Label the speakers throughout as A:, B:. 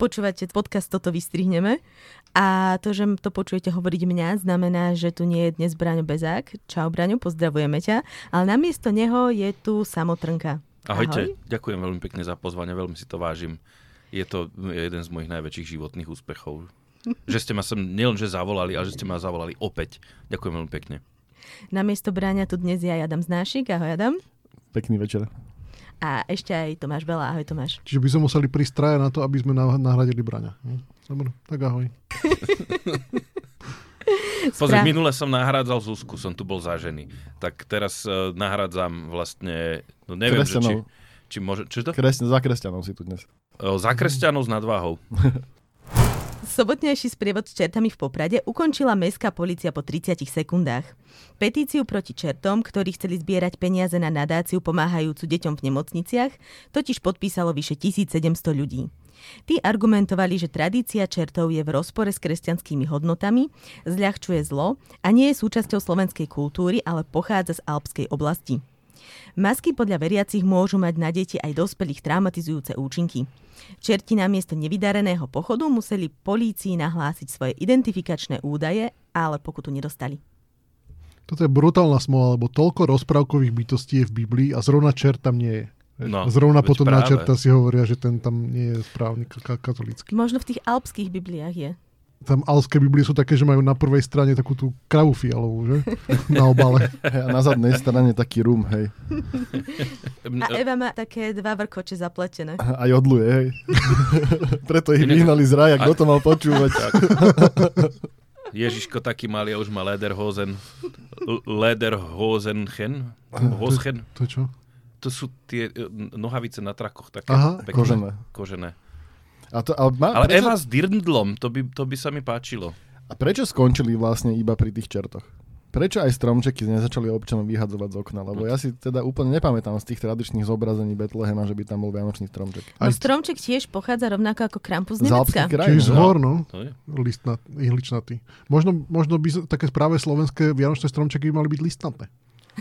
A: Počúvate podcast Toto vystrihneme a to, že to počujete hovoriť mňa, znamená, že tu nie je dnes Braňo Bezák. Čau Braňo, pozdravujeme ťa. Ale namiesto neho je tu Samotrnka.
B: Ahojte, Ahoj. ďakujem veľmi pekne za pozvanie, veľmi si to vážim. Je to jeden z mojich najväčších životných úspechov. Že ste ma sem nielenže zavolali, ale že ste ma zavolali opäť. Ďakujem veľmi pekne.
A: Namiesto Bráňa tu dnes je Adam Znášik. Ahoj Adam.
C: Pekný večer.
A: A ešte aj Tomáš Bela. Ahoj Tomáš.
D: Čiže by sme museli prísť traja na to, aby sme nahradili Braňa. Hm? Dobre, tak ahoj.
B: Pozri, minule som nahrádzal Zuzku, som tu bol zažený. Tak teraz uh, nahrádzam vlastne, no neviem, že či, či môže, čo to?
C: Kresne, za kresťanov si tu dnes.
B: Uh, za kresťanov s nadváhou.
A: Sobotnejší sprievod s čertami v Poprade ukončila mestská policia po 30 sekundách. Petíciu proti čertom, ktorí chceli zbierať peniaze na nadáciu pomáhajúcu deťom v nemocniciach, totiž podpísalo vyše 1700 ľudí. Tí argumentovali, že tradícia čertov je v rozpore s kresťanskými hodnotami, zľahčuje zlo a nie je súčasťou slovenskej kultúry, ale pochádza z alpskej oblasti. Masky podľa veriacich môžu mať na deti aj dospelých traumatizujúce účinky. Čerti namiesto nevydareného pochodu museli polícii nahlásiť svoje identifikačné údaje, ale pokutu nedostali.
D: Toto je brutálna smola, lebo toľko rozprávkových bytostí je v Biblii a zrovna čert tam nie je. No, Zrovna potom práve. na čerta si hovoria, že ten tam nie je správny katolícky.
A: Možno v tých alpských Bibliách je
D: tam alské Biblie sú také, že majú na prvej strane takú tú kravu fialovú, že? Na obale.
C: A na zadnej strane taký rum, hej.
A: A Eva má také dva vrkoče zapletené.
C: A jodluje, hej. Preto ich vyhnali z raja, kto to mal počúvať.
B: Ježiško taký malý a už má lederhosen. Lederhosenchen? Hoschen?
D: To, to čo?
B: To sú tie e, nohavice na trakoch. Také
C: Aha, pekné, kožené.
B: kožené.
C: A to, ale má,
B: ale prečo... Eva s dirndlom, to by, to by sa mi páčilo.
C: A prečo skončili vlastne iba pri tých čertoch? Prečo aj stromčeky nezačali občanom vyhadzovať z okna? Lebo ja si teda úplne nepamätám z tých tradičných zobrazení Betlehema, že by tam bol vianočný stromček.
A: No stromček tiež pochádza rovnako ako Krampus z Nemecka.
D: Čiže z hor, no. Listnat, ihličnatý. Možno, možno by také práve slovenské vianočné stromčeky by mali byť listnaté.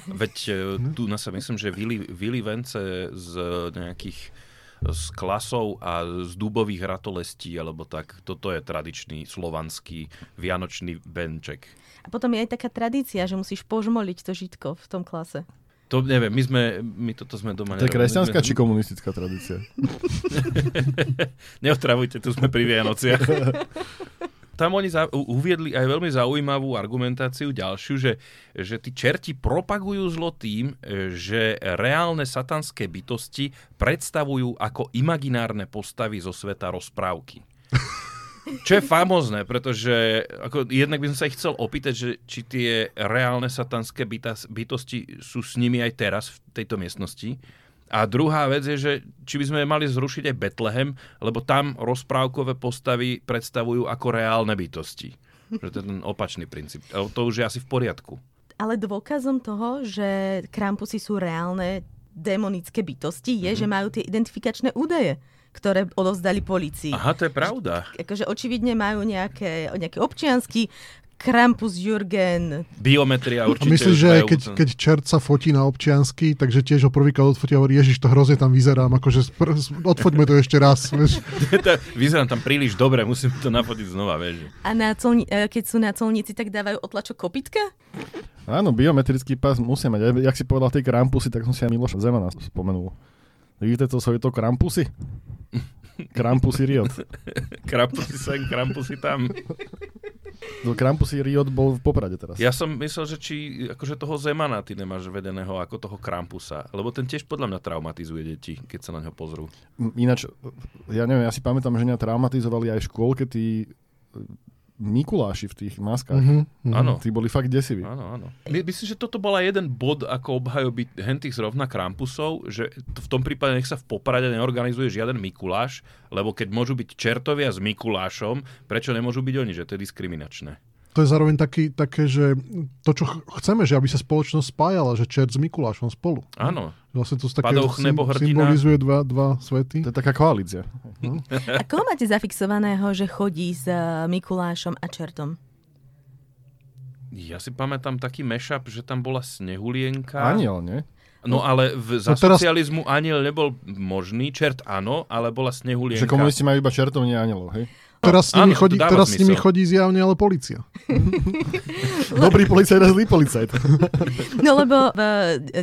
B: Veď e, tu na sa myslím, že Vili, Vili Vence z nejakých z klasov a z dúbových ratolestí, alebo tak. Toto je tradičný slovanský vianočný benček.
A: A potom je aj taká tradícia, že musíš požmoliť to žitko v tom klase.
B: To neviem, my, sme, my toto sme doma...
C: To je kresťanská či komunistická tradícia?
B: Neotravujte, tu sme pri Vianociach. tam oni za, uviedli aj veľmi zaujímavú argumentáciu ďalšiu, že, že tí čerti propagujú zlo tým, e, že reálne satanské bytosti predstavujú ako imaginárne postavy zo sveta rozprávky. Čo je famozné, pretože ako, jednak by som sa ich chcel opýtať, že či tie reálne satanské bytosti sú s nimi aj teraz v tejto miestnosti a druhá vec je, že či by sme mali zrušiť aj Betlehem, lebo tam rozprávkové postavy predstavujú ako reálne bytosti. Že to je ten opačný princíp. To už je asi v poriadku.
A: Ale dôkazom toho, že krampusy sú reálne démonické bytosti, je, mm-hmm. že majú tie identifikačné údaje ktoré odovzdali policii.
B: Aha, to je pravda.
A: Akože očividne majú nejaké, nejaký občiansky Krampus Jurgen.
B: Biometria určite.
D: A myslíš, že keď, keď čert sa fotí na občiansky, takže tiež ho prvýkrát odfotia a hovorí, ježiš, to hrozne tam vyzerám, akože spr- odfoťme to ešte raz. Vieš.
B: vyzerám tam príliš dobre, musím to nafotiť znova, vieš.
A: A na colni- e, keď sú na colnici, tak dávajú otlačok kopitka?
C: Áno, biometrický pás musia mať. Jak si povedal tej Krampusy, tak som si aj Miloša Zemana spomenul. Vidíte to, sú to Krampusy? Krampusy Riot.
B: Krampusy sem, Krampusy tam.
C: No Krampusy Riot bol v Poprade teraz.
B: Ja som myslel, že či akože toho Zemana ty nemáš vedeného ako toho Krampusa, lebo ten tiež podľa mňa traumatizuje deti, keď sa na ňo pozrú.
C: Ináč, ja neviem, ja si pamätám, že mňa traumatizovali aj v škôlke tí Mikuláši v tých maskách. Mm-hmm,
B: áno.
C: Tí boli fakt desiví.
B: Áno, áno. My, myslím, že toto bola jeden bod ako obhajoby hentých zrovna Krampusov, že v tom prípade nech sa v Poprade neorganizuje žiaden Mikuláš, lebo keď môžu byť čertovia s Mikulášom, prečo nemôžu byť oni, že to je diskriminačné
D: to je zároveň taký, také, že to, čo chceme, že aby sa spoločnosť spájala, že čert s Mikulášom spolu.
B: Áno.
D: Vlastne to také symbolizuje dva, dva svety.
C: To je taká koalícia.
A: No. A koho máte zafixovaného, že chodí s uh, Mikulášom a čertom?
B: Ja si pamätám taký mešap, že tam bola Snehulienka.
C: Aniel, nie?
B: No ale v, za no teraz... socializmu aniel nebol možný, čert áno, ale bola snehulienka.
C: Že komunisti majú iba čertov, nie anielov, hej?
D: Teraz, s nimi, áno, chodí, teraz s nimi chodí zjavne ale policia.
C: Dobrý policajt a zlý policajt.
A: no lebo v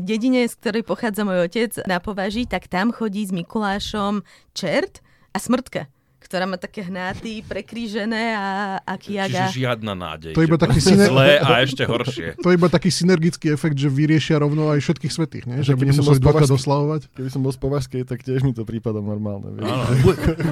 A: dedine, z ktorej pochádza môj otec na považí, tak tam chodí s Mikulášom čert a smrtka ktorá má také hnáty, prekrížené a, a kiaga.
B: Čiže žiadna nádej.
D: To je iba taký syner...
B: Zlé a ešte horšie.
D: To je iba taký synergický efekt, že vyriešia rovno aj všetkých svetých, nie? že by nemuseli dvakrát oslavovať.
C: Keby som bol z Považskej, tak tiež mi to prípada normálne. Áno,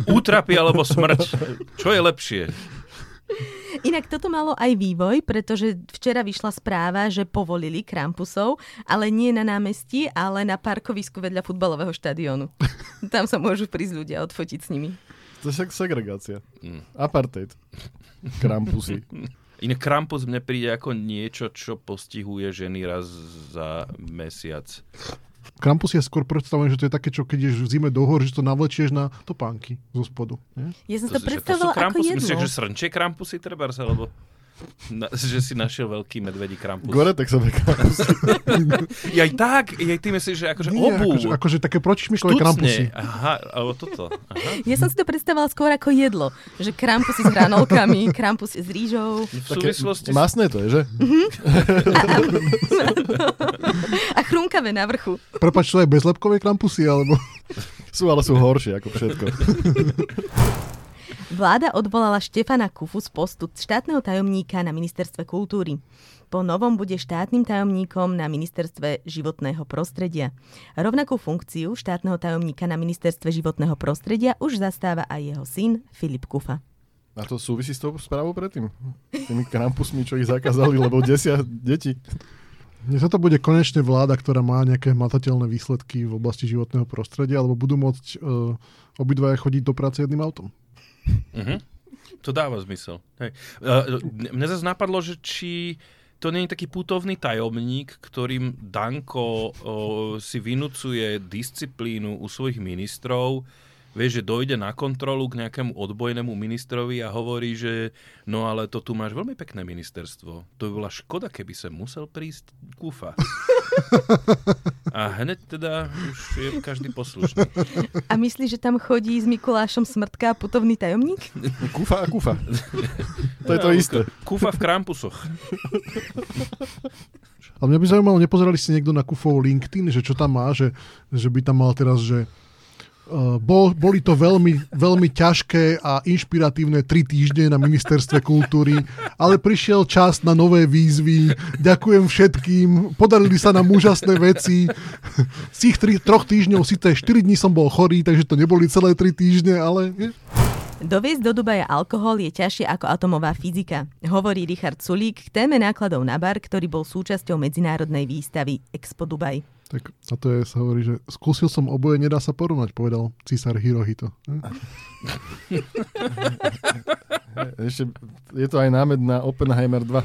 B: útrapy alebo smrť. Čo je lepšie?
A: Inak toto malo aj vývoj, pretože včera vyšla správa, že povolili Krampusov, ale nie na námestí, ale na parkovisku vedľa futbalového štadiónu. Tam sa môžu prísť ľudia odfotiť s nimi.
C: To je segregácia. Mm. Apartheid. Krampusy.
B: Inak Krampus mne príde ako niečo, čo postihuje ženy raz za mesiac.
D: Krampus je skôr predstavujem, že to je také, čo keď ješ v zime do hor, že to navlečieš na topánky zo spodu. Nie?
A: Ja som to, to predstavovala ako jedlo.
B: Myslíš, že srnčie krampusy treba, alebo... Na, že si našiel veľký medvedí krampus.
C: tak som krampus.
B: aj tak, aj ty myslíš, že akože Nie, obu.
D: Akože, akože také protišmykové krampusy.
B: Aha, alebo toto. Aha.
A: Ja som si to predstavoval skôr ako jedlo. Že krampusy s hranolkami, krampusy s rýžou.
B: V súvislosti...
C: Masné to je, že?
A: Uh-huh. A, a, a chrumkavé na vrchu.
D: Prepač, to je bezlepkové krampusy, alebo...
C: Sú, ale sú horšie ako všetko.
A: Vláda odvolala Štefana Kufu z postu štátneho tajomníka na ministerstve kultúry. Po novom bude štátnym tajomníkom na ministerstve životného prostredia. Rovnakú funkciu štátneho tajomníka na ministerstve životného prostredia už zastáva aj jeho syn Filip Kufa.
C: A to súvisí s tou správou predtým? S tými krampusmi, čo ich zakázali, lebo desia deti.
D: Dnes to bude konečne vláda, ktorá má nejaké matateľné výsledky v oblasti životného prostredia, alebo budú môcť uh, obidvaja chodiť do práce jedným autom.
B: Uh-huh. To dáva zmysel. Hej. Uh, mne zase napadlo, že či to nie je taký putovný tajomník, ktorým Danko uh, si vynúcuje disciplínu u svojich ministrov, vieš, že dojde na kontrolu k nejakému odbojnému ministrovi a hovorí, že no ale to tu máš veľmi pekné ministerstvo. To by bola škoda, keby sa musel prísť kúfa. A hneď teda už je každý poslušný.
A: A myslíš, že tam chodí s Mikulášom Smrtka putovný tajomník?
C: Kúfa a kúfa. To je to isté.
B: Kúfa v krampusoch.
D: Ale mňa by zaujímalo, nepozerali ste niekto na Kufov LinkedIn, že čo tam má, že, že by tam mal teraz, že bol, boli to veľmi, veľmi ťažké a inšpiratívne tri týždne na ministerstve kultúry, ale prišiel čas na nové výzvy. Ďakujem všetkým, podarili sa nám úžasné veci. Z tých tri, troch týždňov síce 4 dní som bol chorý, takže to neboli celé tri týždne, ale...
A: Doviesť do Dubaja alkohol je ťažšie ako atomová fyzika, hovorí Richard Sulík k téme nákladov na bar, ktorý bol súčasťou medzinárodnej výstavy Expo Dubaj.
D: Tak a to je, sa hovorí, že skúsil som oboje, nedá sa porovnať, povedal císar Hirohito.
C: Ešte je to aj námed na Oppenheimer 2.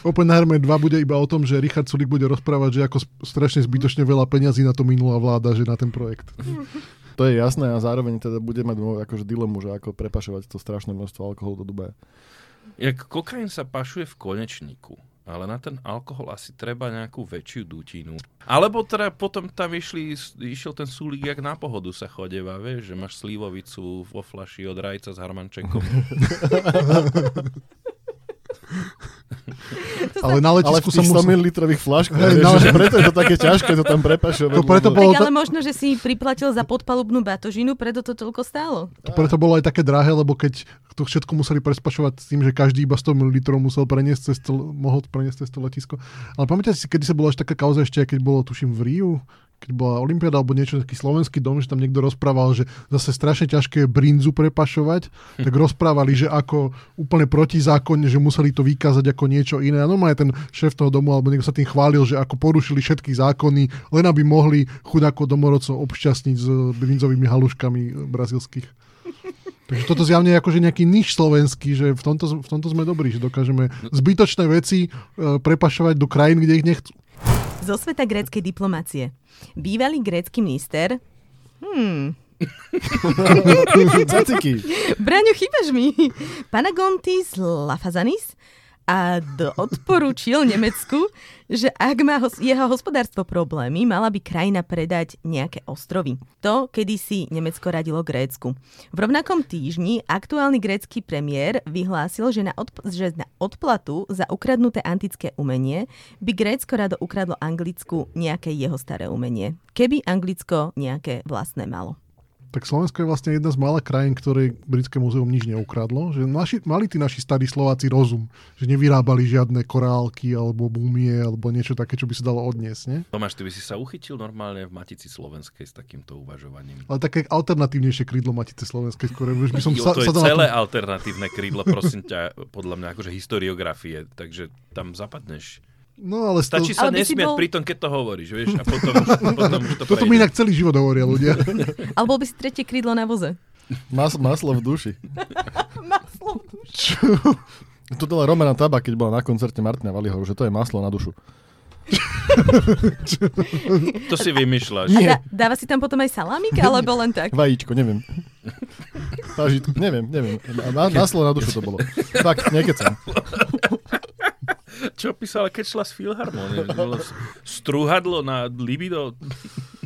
D: Oppenheimer 2 bude iba o tom, že Richard Sulik bude rozprávať, že ako strašne zbytočne veľa peňazí na to minulá vláda, že na ten projekt.
C: To je jasné a zároveň teda bude mať akože dilemu, že ako prepašovať to strašné množstvo alkoholu do Dubaja.
B: Jak kokain sa pašuje v konečníku, ale na ten alkohol asi treba nejakú väčšiu dutinu. Alebo teda potom tam išli, išiel ten súlik, jak na pohodu sa chodeva, vieš, že máš slivovicu vo flaši od Rajca s Harmančenkom.
D: ale na letisku
C: ale v 100 ml fľaškách, hey, na... preto je to také ťažké to tam prepašovať. To
A: preto bolo tak, ale možno, že si priplatil za podpalubnú batožinu, preto to toľko stálo.
D: To preto bolo aj také drahé, lebo keď to všetko museli prespašovať s tým, že každý iba 100 ml musel preniesť cez to, mohol preniesť cez to letisko. Ale pamätáte si, kedy sa bola až taká kauza ešte, keď bolo, tuším, v Riu, keď bola Olympiáda alebo niečo, taký slovenský dom, že tam niekto rozprával, že zase strašne ťažké je brinzu prepašovať, hm. tak rozprávali, že ako úplne protizákonne, že museli to vykázať ako niečo iné. A normálne ten šéf toho domu alebo niekto sa tým chválil, že ako porušili všetky zákony, len aby mohli chudáko domorodcov obšťastniť s brinzovými haluškami brazilských. Takže toto zjavne je akože nejaký niž slovenský, že v tomto, v tomto sme dobrí, že dokážeme zbytočné veci e, prepašovať do krajín, kde ich nechcú.
A: Zo sveta gréckej diplomácie. Bývalý grécky minister... Hmm,
C: Caciky.
A: Braňo, chýbaš mi. Panagontis Lafazanis a odporúčil Nemecku, že ak má jeho hospodárstvo problémy, mala by krajina predať nejaké ostrovy. To kedysi Nemecko radilo Grécku. V rovnakom týždni aktuálny grécky premiér vyhlásil, že na, odp- že na odplatu za ukradnuté antické umenie by Grécko rado ukradlo Anglicku nejaké jeho staré umenie. Keby Anglicko nejaké vlastné malo.
D: Tak Slovensko je vlastne jedna z mála krajín, ktoré britské múzeum nič neukradlo. Že naši, mali tí naši starí Slováci rozum, že nevyrábali žiadne korálky alebo múmie alebo niečo také, čo by sa dalo odniesť. Nie?
B: Tomáš, ty by si sa uchytil normálne v Matici Slovenskej s takýmto uvažovaním.
D: Ale také alternatívnejšie krídlo Matice Slovenskej skôr. Už by som
B: Jo,
D: sa,
B: to je
D: sa
B: celé alternatívne krídlo, prosím ťa, podľa mňa akože historiografie, takže tam zapadneš.
D: No ale
B: Stačí
D: to,
B: sa
A: Ale
B: nesmiať
A: bol-
B: pri tom, keď to hovoríš, vieš, a potom, už, potom už to
D: toto mi inak celý život hovoria ľudia.
A: Alebo by si tretie krídlo na voze.
C: Mas, maslo v duši.
A: Maslo.
C: To dala Romana Taba, keď bola na koncerte Martina Valiho, že to je maslo na dušu.
B: To si vymýšľaš.
A: A dá, dáva si tam potom aj salamík, alebo len tak?
C: Vajíčko, neviem. Pažitko, neviem, neviem. Maslo na dušu to bolo. Tak, nekecam.
B: Čo písala, keď šla z Filharmonie? Bolo s- strúhadlo na libido.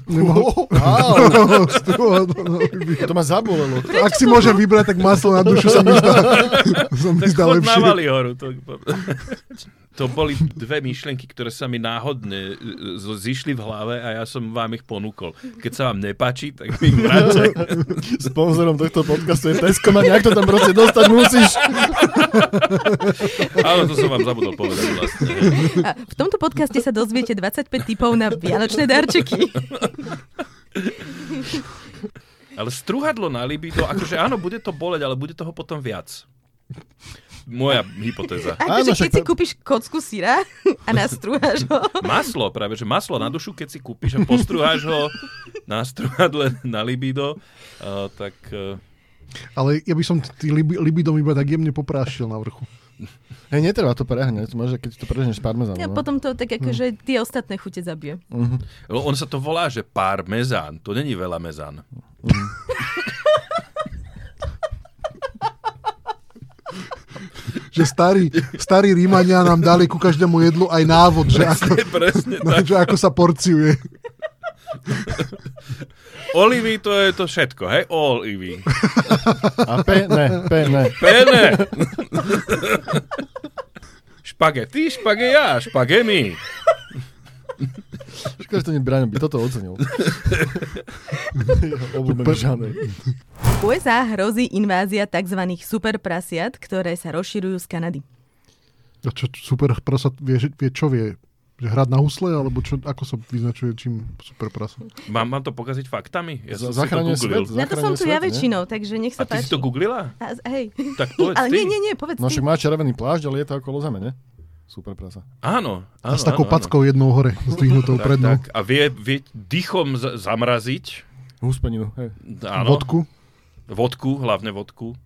C: Wow. To ma zabolelo.
D: Ak si môžem vybrať, tak maslo na dušu sa mi zdá, sa mi
B: Tak
D: zdá
B: chod na
D: lepšie.
B: Valihoru. To, to boli dve myšlienky, ktoré sa mi náhodne e, z- zišli v hlave a ja som vám ich ponúkol. Keď sa vám nepáči, tak mi ich.
C: Sponzorom tohto podcastu je Tesco, a nejak to tam proste dostať musíš.
B: Áno, to som vám zabudol povedať vlastne.
A: A v tomto podcaste sa dozviete 25 typov na vianočné darčeky.
B: Ale strúhadlo na libido, akože áno, bude to boleť, ale bude toho potom viac. Moja hypotéza.
A: Akože keď
C: však
A: si kúpiš kocku syra a nastrúhaš ho.
B: Maslo, práve, že maslo na dušu, keď si kúpiš a postruháš ho na strúhadle na libido, uh, tak... Uh,
D: Ale ja by som tý libi- libidom iba tak jemne poprášil na vrchu.
C: Hej, netreba to preháňať, môže, keď to prežneš parmezánom.
A: A
C: no.
A: potom to tak akože tie ostatné chute zabije.
C: Mhm.
B: on sa to volá, že pár mezán. To není veľa mezán.
D: Že starí, starí Rímania nám dali ku každému jedlu aj návod, že ako,
B: Presne
D: no,
B: tak.
D: že ako sa porciuje.
B: Olivy to je to všetko, hej? Olivy.
C: A pe, ne, pe, ne.
B: Pene! Špagety, špageja, špagemi.
C: Škoda, že to nebraňom, by toto ocenil. Obľúbený žáner.
A: USA hrozí invázia tzv. superprasiat, ktoré sa rozširujú z Kanady.
D: A čo, super prasa vie, že- vie, čo vie? Že hrať na husle, alebo čo, ako sa vyznačuje čím super prasa?
B: Mám, mám to pokaziť faktami? Ja som si to googlil.
C: svet.
A: Na to som tu ja
C: svet, nie?
A: väčšinou, takže nech
B: A
A: sa
B: ty si
A: páči.
B: to googlila?
A: A, hej.
B: Tak povedz
A: Ale
B: ty.
A: nie, nie, nie, povedz
C: No
A: ty.
C: však má červený plášť, ale je to okolo zeme, ne? Super prasa.
B: Áno. áno
D: A s takou
B: áno, áno.
D: packou jednou hore, zdvihnutou
B: Tak,
D: prednou.
B: tak. A vie, vie dýchom z- zamraziť.
C: Huspeninu, hej.
B: Áno.
D: Vodku.
B: Vodku, hlavne vodku.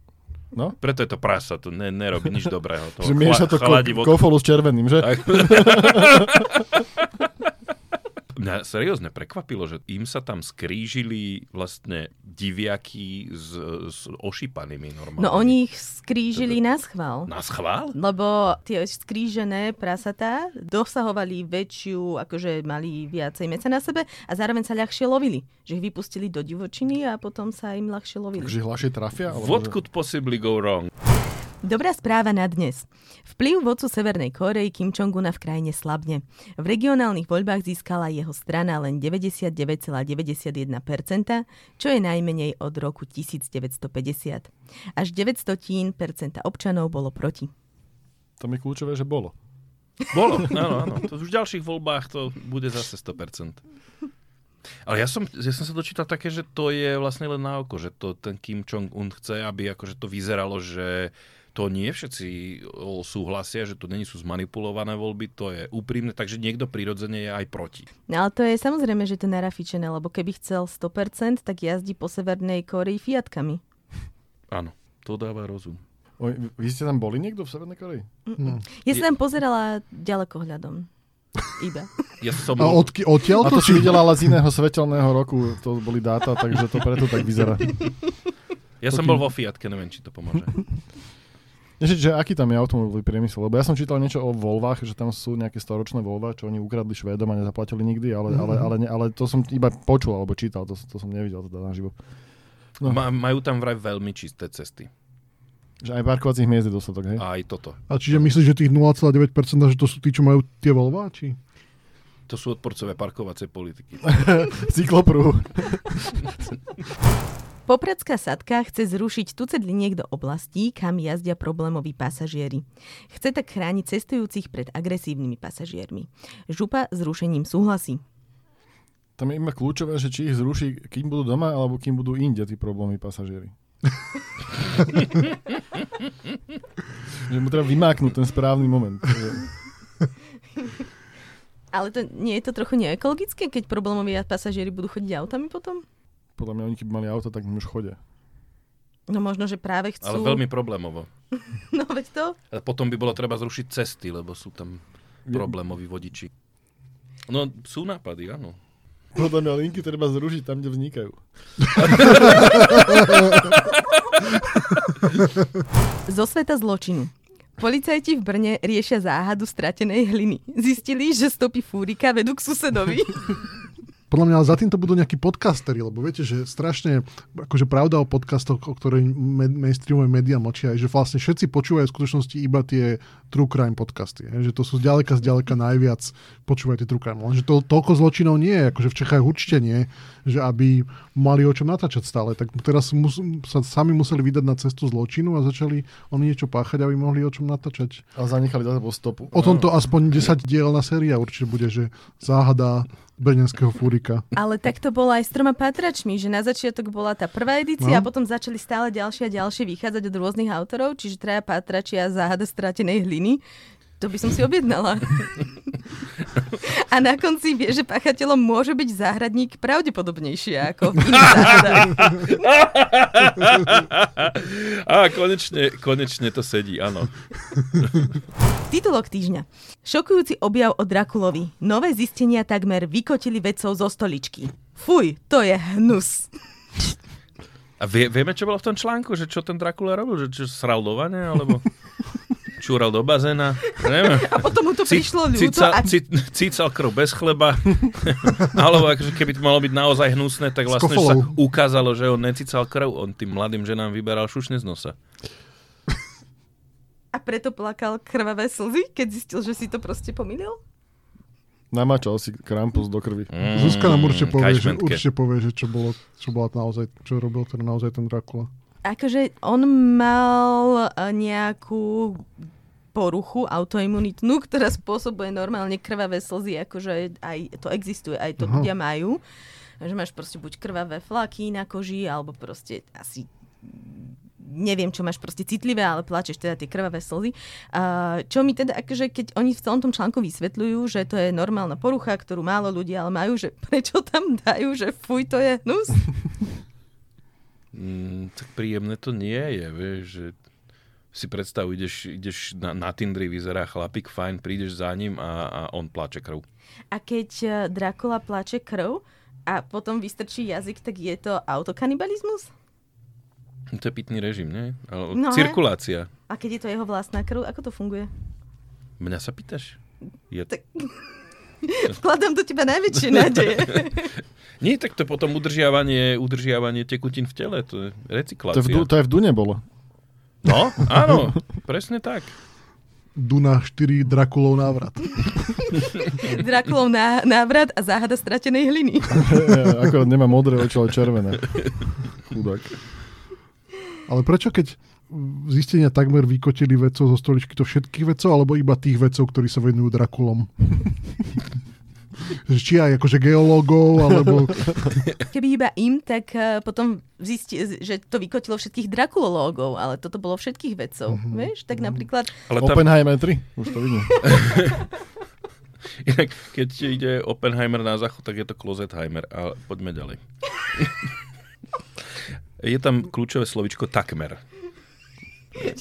C: No?
B: Preto je to prasa, to ne, nerobí nič dobrého. To
C: Že mieša to ko- kofolu s červeným, že?
B: Tak. Mňa seriózne prekvapilo, že im sa tam skrížili vlastne diviaky s, s ošípanými normálne.
A: No oni ich skrížili na schvál.
B: Na schvál?
A: Lebo tie skrížené prasatá dosahovali väčšiu, akože mali viacej meca na sebe a zároveň sa ľahšie lovili. Že ich vypustili do divočiny a potom sa im ľahšie lovili.
C: Takže hľašie trafia?
B: What
C: že-
B: could possibly go wrong?
A: Dobrá správa na dnes. Vplyv vodcu Severnej Korei Kim Jong-una v krajine slabne. V regionálnych voľbách získala jeho strana len 99,91%, čo je najmenej od roku 1950. Až 900% občanov bolo proti.
C: To mi kľúčové, že bolo.
B: Bolo, áno, áno. To už v ďalších voľbách to bude zase 100%. Ale ja som, ja som sa dočítal také, že to je vlastne len na oko, že to ten Kim Jong-un chce, aby akože to vyzeralo, že to nie všetci o, súhlasia, že to není sú zmanipulované voľby, to je úprimné, takže niekto prirodzene je aj proti.
A: No ale to je samozrejme, že to je narafičené, lebo keby chcel 100%, tak jazdí po Severnej Koreji Fiatkami.
B: Áno, to dáva rozum.
C: Oj, vy ste tam boli niekto v Severnej Koreji?
D: No.
A: Ja sa tam pozerala ďalekohľadom. Iba.
B: Ja som
D: A odky, odtiaľ to
C: to si videla ale z iného svetelného roku, to boli dáta, takže to preto tak vyzerá.
B: ja som bol vo Fiatke, neviem, či to pomôže.
C: Že, že aký tam je automobilový priemysel? Lebo ja som čítal niečo o Volvách, že tam sú nejaké storočné Volva, čo oni ukradli Švédom a nezaplatili nikdy, ale, ale, ale, ne, ale to som iba počul alebo čítal, to, to som nevidel teda naživo. No.
B: Ma, majú tam vraj veľmi čisté cesty.
C: Že aj parkovacích miest je dostatok, hej?
B: Aj toto.
D: A čiže myslíš, že tých 0,9% že to sú tí, čo majú tie Volva? Či?
B: To sú odporcové parkovacej politiky.
C: Cyklopruhu.
A: Popradská sadka chce zrušiť tucet liniek do oblastí, kam jazdia problémoví pasažieri. Chce tak chrániť cestujúcich pred agresívnymi pasažiermi. Župa s rušením súhlasí.
C: Tam je iba kľúčové, že či ich zruší, kým budú doma, alebo kým budú inde tí problémy pasažieri. že mu treba vymáknúť ten správny moment.
A: Ale to, nie je to trochu neekologické, keď problémoví pasažieri budú chodiť autami potom?
C: Podľa mňa oni keby mali auto, tak už chodia.
A: No možno, že práve chcú...
B: Ale veľmi problémovo.
A: no veď to.
B: A potom by bolo treba zrušiť cesty, lebo sú tam problémoví vodiči. No sú nápady, áno.
C: Podľa mňa linky treba zrušiť tam, kde vznikajú.
A: Zo sveta zločinu. Policajti v Brne riešia záhadu stratenej hliny. Zistili, že stopy fúrika vedú k susedovi.
D: Podľa mňa za týmto budú nejakí podcastery, lebo viete, že strašne, akože pravda o podcastoch, o ktorej mainstreamové médiá močia, je, že vlastne všetci počúvajú v skutočnosti iba tie true crime podcasty. Je, že to sú zďaleka, zďaleka najviac počúvajú tie true crime. Lenže to, toľko zločinov nie je, akože v Čechách určite nie, že aby mali o čom natáčať stále. Tak teraz mus, sa sami museli vydať na cestu zločinu a začali oni niečo páchať, aby mohli o čom natáčať.
C: A zanechali za sebou stopu.
D: O tomto aspoň 10 dielna séria určite bude, že záhada brnenského fúrika.
A: Ale tak to bolo aj s troma patračmi, že na začiatok bola tá prvá edícia no. a potom začali stále ďalšie a ďalšie vychádzať od rôznych autorov, čiže traja patrači a záhada stratenej hliny. To by som si objednala. A na konci vie, že pachateľom môže byť záhradník pravdepodobnejšie ako v
B: Á, konečne, konečne to sedí, áno.
A: Titulok týždňa. Šokujúci objav o Drakulovi. Nové zistenia takmer vykotili vedcov zo stoličky. Fuj, to je hnus.
B: A vie, vieme, čo bolo v tom článku? Že čo ten Drakula robil? Že čo sral do vane, Alebo čúral do bazéna? Neviem.
A: A potom mu to prišlo ľúto.
B: Cical,
A: A...
B: ci- cícal krv bez chleba. Alebo akože keby to malo byť naozaj hnusné, tak vlastne sa ukázalo, že on necícal krv. On tým mladým ženám vyberal šušne z nosa.
A: a preto plakal krvavé slzy, keď zistil, že si to proste pomýlil?
C: Namačal si krampus do krvi.
B: Mm,
D: Zuzka nám určite povie, že,
B: kajšmentke.
D: určite povie, že čo, bolo, čo bola naozaj, čo robil ten naozaj ten Dracula.
A: Akože on mal eh, nejakú poruchu autoimunitnú, ktorá spôsobuje normálne krvavé slzy, akože aj to existuje, aj to
D: Aha.
A: ľudia majú. Že máš proste buď krvavé flaky na koži, alebo proste asi neviem, čo máš proste citlivé, ale plačeš teda tie krvavé slzy. Čo mi teda, akože keď oni v celom tom článku vysvetľujú, že to je normálna porucha, ktorú málo ľudia ale majú, že prečo tam dajú, že fuj, to je hnus?
B: Mm, tak príjemné to nie je, vieš, že si predstav, ideš, ideš na, na Tindri, vyzerá chlapík, fajn, prídeš za ním a, a on plače krv.
A: A keď eh, Dracula plače krv a potom vystrčí jazyk, tak je to autokanibalizmus?
B: To je pitný režim, nie? Ale
A: No,
B: cirkulácia.
A: A keď je to jeho vlastná krv, ako to funguje?
B: Mňa sa pýtaš? Je...
A: Tak- Vkladám do teba najväčšie nádeje.
B: Nie, tak to potom udržiavanie, udržiavanie tekutín v tele, to je
C: To,
B: recyklácia.
C: je v, to aj v Dune bolo.
B: No, áno, presne tak.
D: Duna 4 Drakulov návrat.
A: Drakulov ná- návrat a záhada stratenej hliny.
C: Akorát nemá modré oči, ale červené. Chudák.
D: Ale prečo keď zistenia takmer vykotili vedcov zo stoličky, to všetkých vedcov, alebo iba tých vedcov, ktorí sa venujú Drakulom? Že Či aj akože geológov, alebo...
A: Keby iba im, tak eh, potom zistí, že to vykotilo všetkých drakulológov, ale toto bolo všetkých vedcov.
C: Mhm.
A: Vieš, tak napríklad
B: Ale tam,
C: Oppenheimer 3, už to vidím.
B: inak, keď ide Oppenheimer na záchod, tak je to Closetheimer. A poďme ďalej. je tam kľúčové slovičko takmer.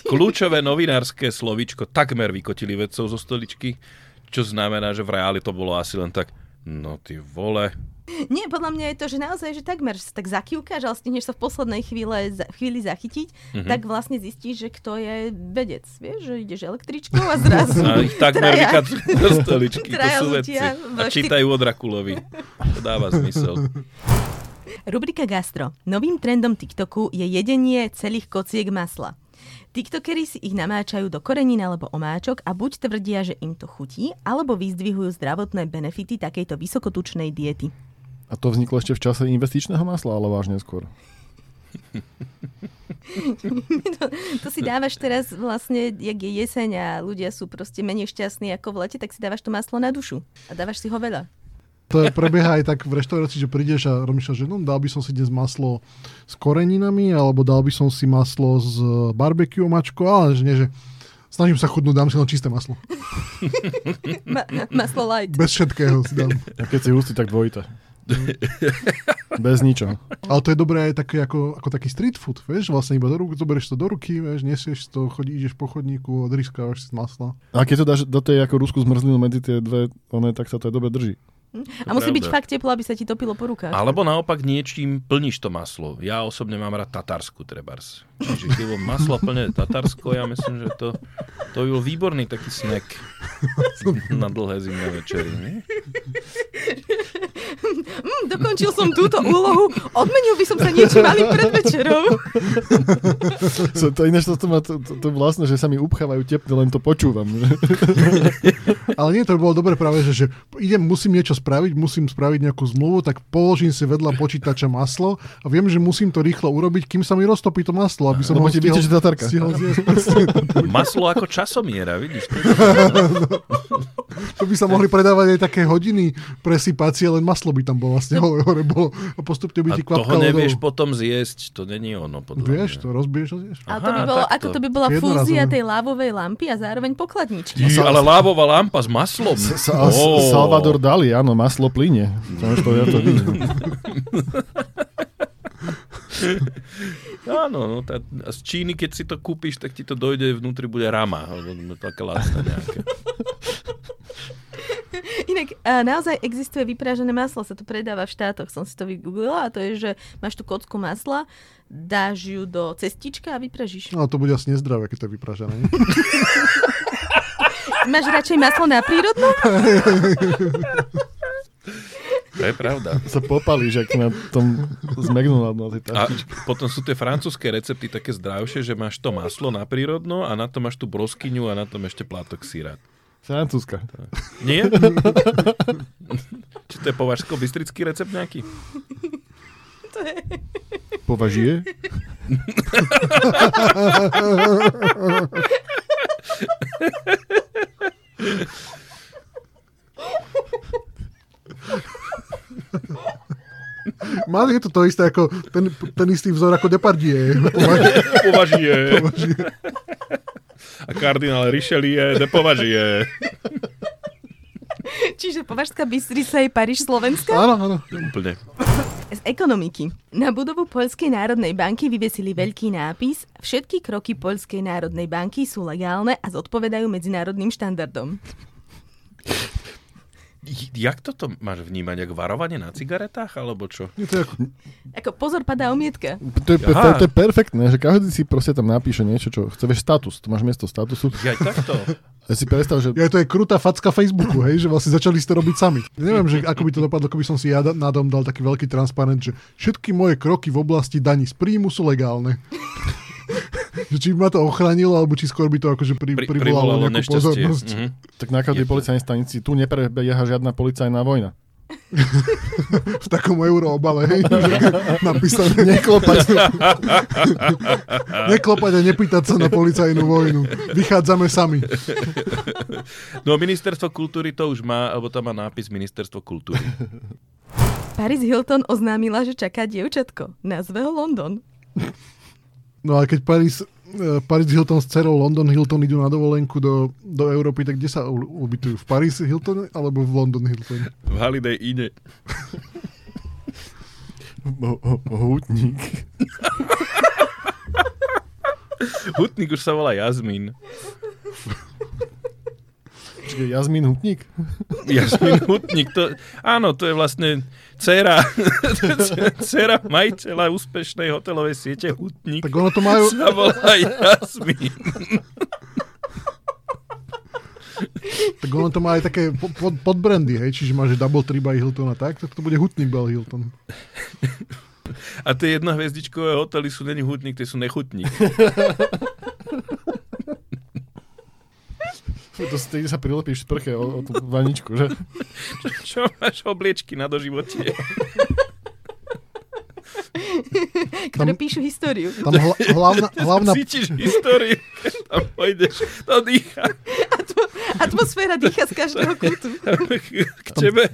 B: Kľúčové novinárske slovičko takmer vykotili vedcov zo stoličky, čo znamená, že v reáli to bolo asi len tak No ty vole.
A: Nie, podľa mňa je to, že naozaj, že takmer sa tak zakývkaš, ale stihneš sa v poslednej chvíle, za, chvíli zachytiť,
B: Mhm.
A: tak vlastne zistíš, že kto je vedec. Vieš, že ideš električkou a zrazu
B: A ich takmer vykacujú do stoličky. To sú vedci. A
A: v
B: čítajú o Drakulovi. To dáva zmysel.
A: Rubrika Gastro. Novým trendom TikToku je jedenie celých kociek masla. TikTokery si ich namáčajú do korenín alebo omáčok a buď tvrdia, že im to chutí, alebo vyzdvihujú zdravotné benefity takejto vysokotučnej diety.
C: A to vzniklo ešte v čase investičného masla, ale vážne skôr.
A: to, to si dávaš teraz vlastne, jak je jeseň a ľudia sú proste menej šťastní ako v lete, tak si dávaš to maslo na dušu. A dávaš si ho veľa.
D: To je, prebieha aj tak v reštaurácii, že prídeš a rozmýšľaš, že no, dal by som si dnes maslo s koreninami, alebo dal by som si maslo s barbecue mačko, ale že nie, že snažím sa chudnúť, dám si len čisté maslo.
A: Ma- maslo light.
D: Bez všetkého si dám.
C: A keď si hustý, tak dvojité. Bez ničoho.
D: Ale to je dobré aj také ako, ako taký street food, vieš, vlastne iba do ruky, zoberieš to do ruky, vieš, nesieš to, chodí, ideš po chodníku, odriskávaš si z masla.
C: A keď to dáš do tej ako ruskú zmrzlinu medzi tie dve, one, tak sa to aj dobre drží.
A: A musí byť fakt teplo, aby sa ti topilo po rukách.
B: Alebo naopak niečím plníš to maslo. Ja osobne mám rád tatarsku trebárs. Čiže keď maslo plné tatarsko, ja myslím, že to, to by bol výborný taký snack na dlhé zimné večery. Nie?
A: Mm, dokončil som túto úlohu, odmenil by som sa niečím malým pred večerou.
C: So, to ináč to, to, má, to, to, to vlastne, že sa mi upchávajú tepne, len to počúvam.
D: Ale nie, to by bolo dobre práve, že, že idem, musím niečo spraviť, musím spraviť nejakú zmluvu, tak položím si vedľa počítača maslo a viem, že musím to rýchlo urobiť, kým sa mi roztopí to maslo, aby som
C: Lebo
D: ho
C: ti
D: stihol, stihol.
B: Maslo ako časomiera, vidíš? To
D: by sa mohli predávať aj také hodiny presypácie, len maslo by tam bolo vlastne hore, hore bolo a postupne by
B: A
D: ti
B: toho
D: kvapkalo
B: nevieš
D: dolu.
B: potom zjesť, to není ono. Podľa
D: Vieš,
B: mňa.
D: to rozbiješ a zješ.
A: Ale to by bolo,
B: takto.
A: ako to by bola
D: Jednorazové.
A: fúzia tej lávovej lampy a zároveň pokladničky.
B: Ty, ale lávová lampa s maslom.
C: Sa,
B: Ó.
C: Salvador Dali, áno, maslo plyne. To, to, ja to vidím.
B: Áno, no, tá, a z Číny, keď si to kúpiš, tak ti to dojde, vnútri bude rama, alebo také lacné nejaké.
A: Inak a naozaj existuje vyprážané maslo, sa to predáva v štátoch, som si to vygooglila a to je, že máš tú kocku masla, dáš ju do cestička a vypražíš.
D: No to bude asi nezdravé, keď to je vypražené.
A: Máš radšej maslo na prírodnom?
B: To je pravda.
C: Sa popalíš, ak na tom na tej
B: A potom sú tie francúzske recepty také zdravšie, že máš to maslo na prírodno a na to máš tú broskyňu a na tom ešte plátok síra.
C: Francúzska.
B: Nie? Či to je považsko-bystrický recept nejaký?
C: Považuje?
D: Mali je to to isté ako ten, ten istý vzor ako Depardie.
B: Považuje. A kardinál Richelieu nepovažuje.
A: Čiže Považská Bystrica je Paríž Slovenska?
D: áno, áno.
B: Úplne.
A: Z ekonomiky. Na budovu Poľskej národnej banky vyvesili veľký nápis Všetky kroky Poľskej národnej banky sú legálne a zodpovedajú medzinárodným štandardom.
B: Jak toto máš vnímať? Jak varovanie na cigaretách, alebo čo?
D: Je to ako,
A: Ako pozor, padá omietka.
C: To je, to, to je perfektné, že každý si proste tam napíše niečo, čo chce, vieš, status, tu máš miesto statusu.
B: Ja aj takto.
C: Ja si predstav, že
D: ja, to je krutá facka Facebooku, hej, že vlastne začali ste robiť sami. Neviem, že ako by to dopadlo, keby som si ja na dom dal taký veľký transparent, že všetky moje kroky v oblasti daní z príjmu sú legálne. Že či by ma to ochránilo, alebo či skôr by to akože pri,
B: Pri,
D: privolalo
B: privolalo
D: nejakú
B: nešťastie.
D: pozornosť.
B: Mhm.
C: tak na každej policajnej stanici tu neprebieha žiadna policajná vojna.
D: V takom euroobale, hej, napísané.
C: Neklopať.
D: Neklopať a nepýtať sa na policajnú vojnu. Vychádzame sami.
B: No ministerstvo kultúry to už má, alebo tam má nápis ministerstvo kultúry.
A: Paris Hilton oznámila, že čaká dievčatko. Nazve ho London.
D: No a keď Paris, Paris Hilton s dcerou London Hilton idú na dovolenku do, do Európy, tak kde sa ubytujú? V Paris Hilton alebo v London Hilton?
B: V Holiday Ine.
C: Hútnik.
B: Hutník už sa volá Jazmín.
C: Čiže Jazmín Hutník?
B: Jasmin Hutník, to, áno, to je vlastne dcera, dcera majiteľa úspešnej hotelovej siete Hutník.
D: Tak ono to majú,
B: Sa volá Jasmin.
D: tak ono to má aj také po- pod, podbrandy, hej, čiže máš double tree by Hilton a tak, tak to bude hutník by Hilton.
B: A tie jednohviezdičkové hotely sú není Hutník, tie sú nechutník.
C: To stejne sa prilepíš sprche o, o tú vaničku, že?
B: Čo máš obliečky na doživotie?
A: ktoré píšu históriu.
D: Tam hla, hlavná, hlavná,
B: Cítiš históriu, tam pôjdeš, to dýcha.
A: Atmosféra dýcha z každého kútu.
B: K tebe,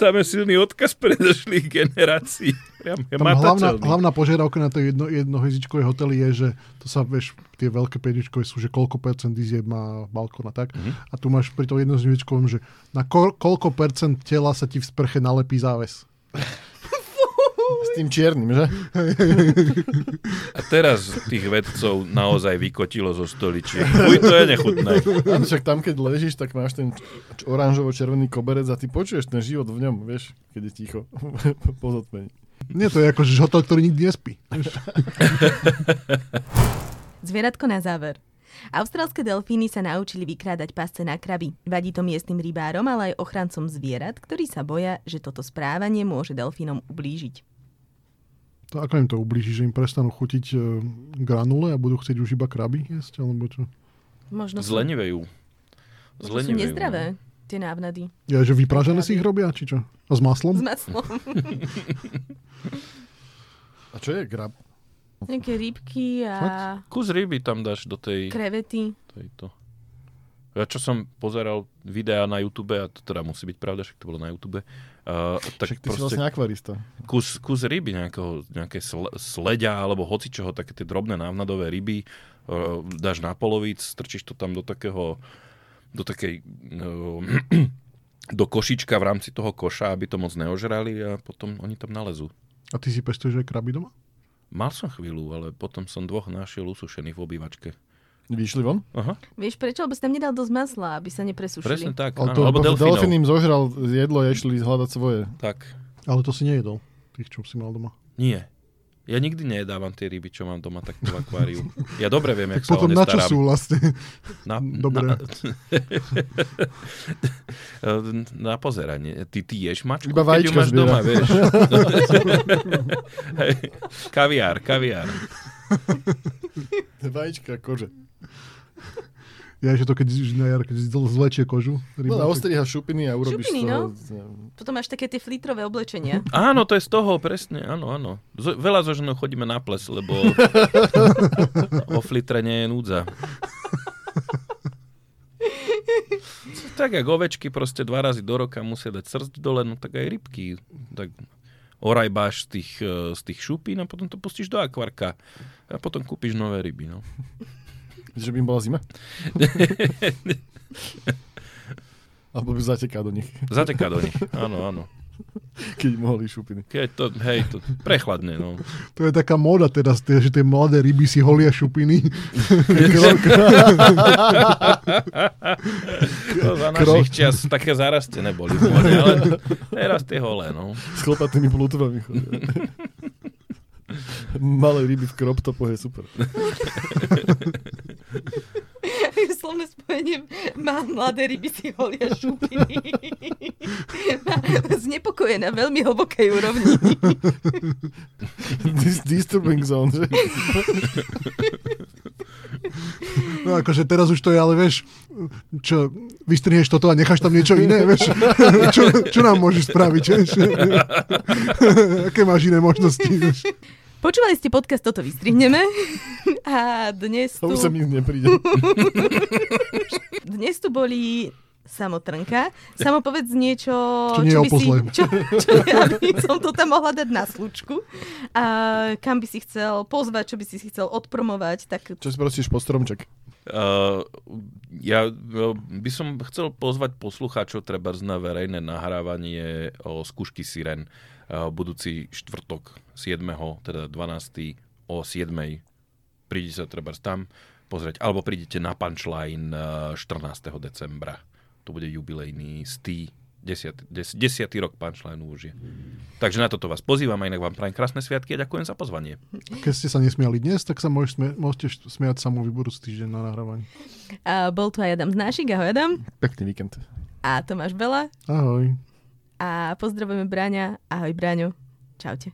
B: tam je silný odkaz predošlých generácií. Priam je
D: tam hlavná, hlavná požiadavka na to jedno, jednohviezdičkové hotely je, že to sa, vieš, tie veľké päťičkové sú, že koľko percent izieb má balkón a tak.
B: Mhm.
D: A tu máš pri tom jednohviezdičkovom, že na ko, koľko percent tela sa ti v sprche nalepí záves.
C: S tým čiernym, že?
B: A teraz tých vedcov naozaj vykotilo zo stoličiek. Uj, to je nechutné.
C: Áno, však tam, keď ležíš, tak máš ten oranžovo-červený koberec a ty počuješ ten život v ňom, vieš, keď je ticho. po zotmení.
D: Nie, to je ako hotel, ktorý nikdy nespí.
A: Zvieratko na záver. Austrálske delfíny sa naučili vykrádať pasce na kraby. Vadí to miestnym rybárom, ale aj ochrancom zvierat, ktorí sa boja, že toto správanie môže delfínom ublížiť.
D: To ako im to ublíži, že im prestanú chutiť e, granule a budú chcieť už iba kraby jesť, alebo čo?
A: Možno sú,
B: Zlenivejú.
A: možno sú
B: Zlenivejú.
A: nezdravé tie návnady
D: Ja, že vypražené si ich robia, či čo? A s maslom?
A: s maslom.
C: A čo je grab?
A: Nejaké rybky a
B: Kus ryby tam dáš do tej...
A: krevety.
B: tejto. Ja čo som pozeral videá na YouTube, a to teda musí byť pravda, však to bolo na YouTube, uh, tak
C: Však ty si vlastne akvarista.
B: kus, kus ryby, nejakého, nejaké sle, sleďa alebo hocičoho, také tie drobné návnadové ryby, uh, dáš na polovic, strčíš to tam do takého, do takej, uh, do košička v rámci toho koša, aby to moc neožrali a potom oni tam nalezú.
D: A ty si pestuješ aj kraby doma?
B: Mal som chvíľu, ale potom som dvoch našiel usušených v obývačke.
C: Vyšli von?
B: Aha,
A: Vieš prečo? Lebo si tam nedal dosť masla, aby sa nepresušili.
B: presne tak.
D: Ale
B: Áno,
D: to-
B: alebo
C: Delfín
B: delfínov.
C: im zožral jedlo a išli hľadať svoje.
B: Tak.
D: Ale to si nejedol, tých, čo si mal doma.
B: Nie. Ja nikdy nejedávam tie ryby, čo mám doma takto v akváriu. Ja dobre viem, jak
D: Tak
B: sa o
D: potom
B: ne
D: na čo
B: starám.
D: sú vlastne?
B: Na,
D: Dobre.
B: Na, na pozeranie. Ty, ty ješ mačku,
C: Iba
B: keď ju máš
C: zbiera.
B: doma, vieš. Hej, kaviár, kaviár.
C: Vajíčka, kože.
D: Ja, že to keď na jar, keď zl- zlečie kožu.
C: No
D: ryba,
C: a
D: tak-
C: ostrihaš šupiny a urobíš
A: Šupiny,
C: toho...
A: no. Potom máš také tie flitrové oblečenia.
B: Áno, to je z toho, presne, áno, áno. Z, veľa zo ženou chodíme na ples, lebo o flitre nie je núdza. tak jak ovečky proste dva razy do roka musia dať srdc dole, no tak aj rybky. Tak orajbáš z tých, eh, z tých šupín a potom to pustíš do akvarka. A potom kúpiš nové ryby, no.
C: Že by im bola zima? Alebo by zateká do nich,
B: Zateká do nich, áno, áno.
C: keď mohli šupiny.
B: Keď to, hej, to prechladne, no.
D: To je taká móda teraz, že tie mladé ryby si holia šupiny.
B: To za našich čas také zarastené boli v mori, ale teraz tie holé, no.
C: S chlpatými plutvami. chodia. Malé ryby v topoch je super.
A: Slovné spojenie má mladé ryby si holia šupiny. Znepokoje na veľmi hlbokej úrovni.
C: Dis- disturbing zone, že?
D: No akože teraz už to je, ale vieš, čo, vystrihneš toto a necháš tam niečo iné, vieš? Čo, čo nám môžeš spraviť, vieš? Aké máš iné možnosti, vieš?
A: Počúvali ste podcast Toto vystrihneme a dnes
C: To
A: tu,
C: už sa mi nepríde.
A: Dnes tu boli Samotrnka. Samo povedz niečo,
D: Čo nie je
A: by si, čo, čo, ja by som to tam mohla dať na slučku. A kam by si chcel pozvať, čo by si chcel odpromovať, tak
C: Čo si prosíš po stromček?
B: Uh, ja uh, by som chcel pozvať poslucháčov treba na verejné nahrávanie o skúšky Siren uh, budúci štvrtok 7. teda 12. o 7. Prídite sa treba tam pozrieť, alebo prídete na punchline uh, 14. decembra to bude jubilejný stý, desiatý, des, desiatý rok punchline už je. Takže na toto vás pozývam a inak vám prajem krásne sviatky a ďakujem za pozvanie.
D: Keď ste sa nesmiali dnes, tak sa môžeš smie- môžete smiať samú budúci týždeň na nahrávaní.
A: A bol tu aj Adam Znášik, ahoj Adam.
C: Pekný víkend.
A: A Tomáš Bela.
D: Ahoj.
A: A pozdravujeme Bráňa. Ahoj Bráňo. Čaute.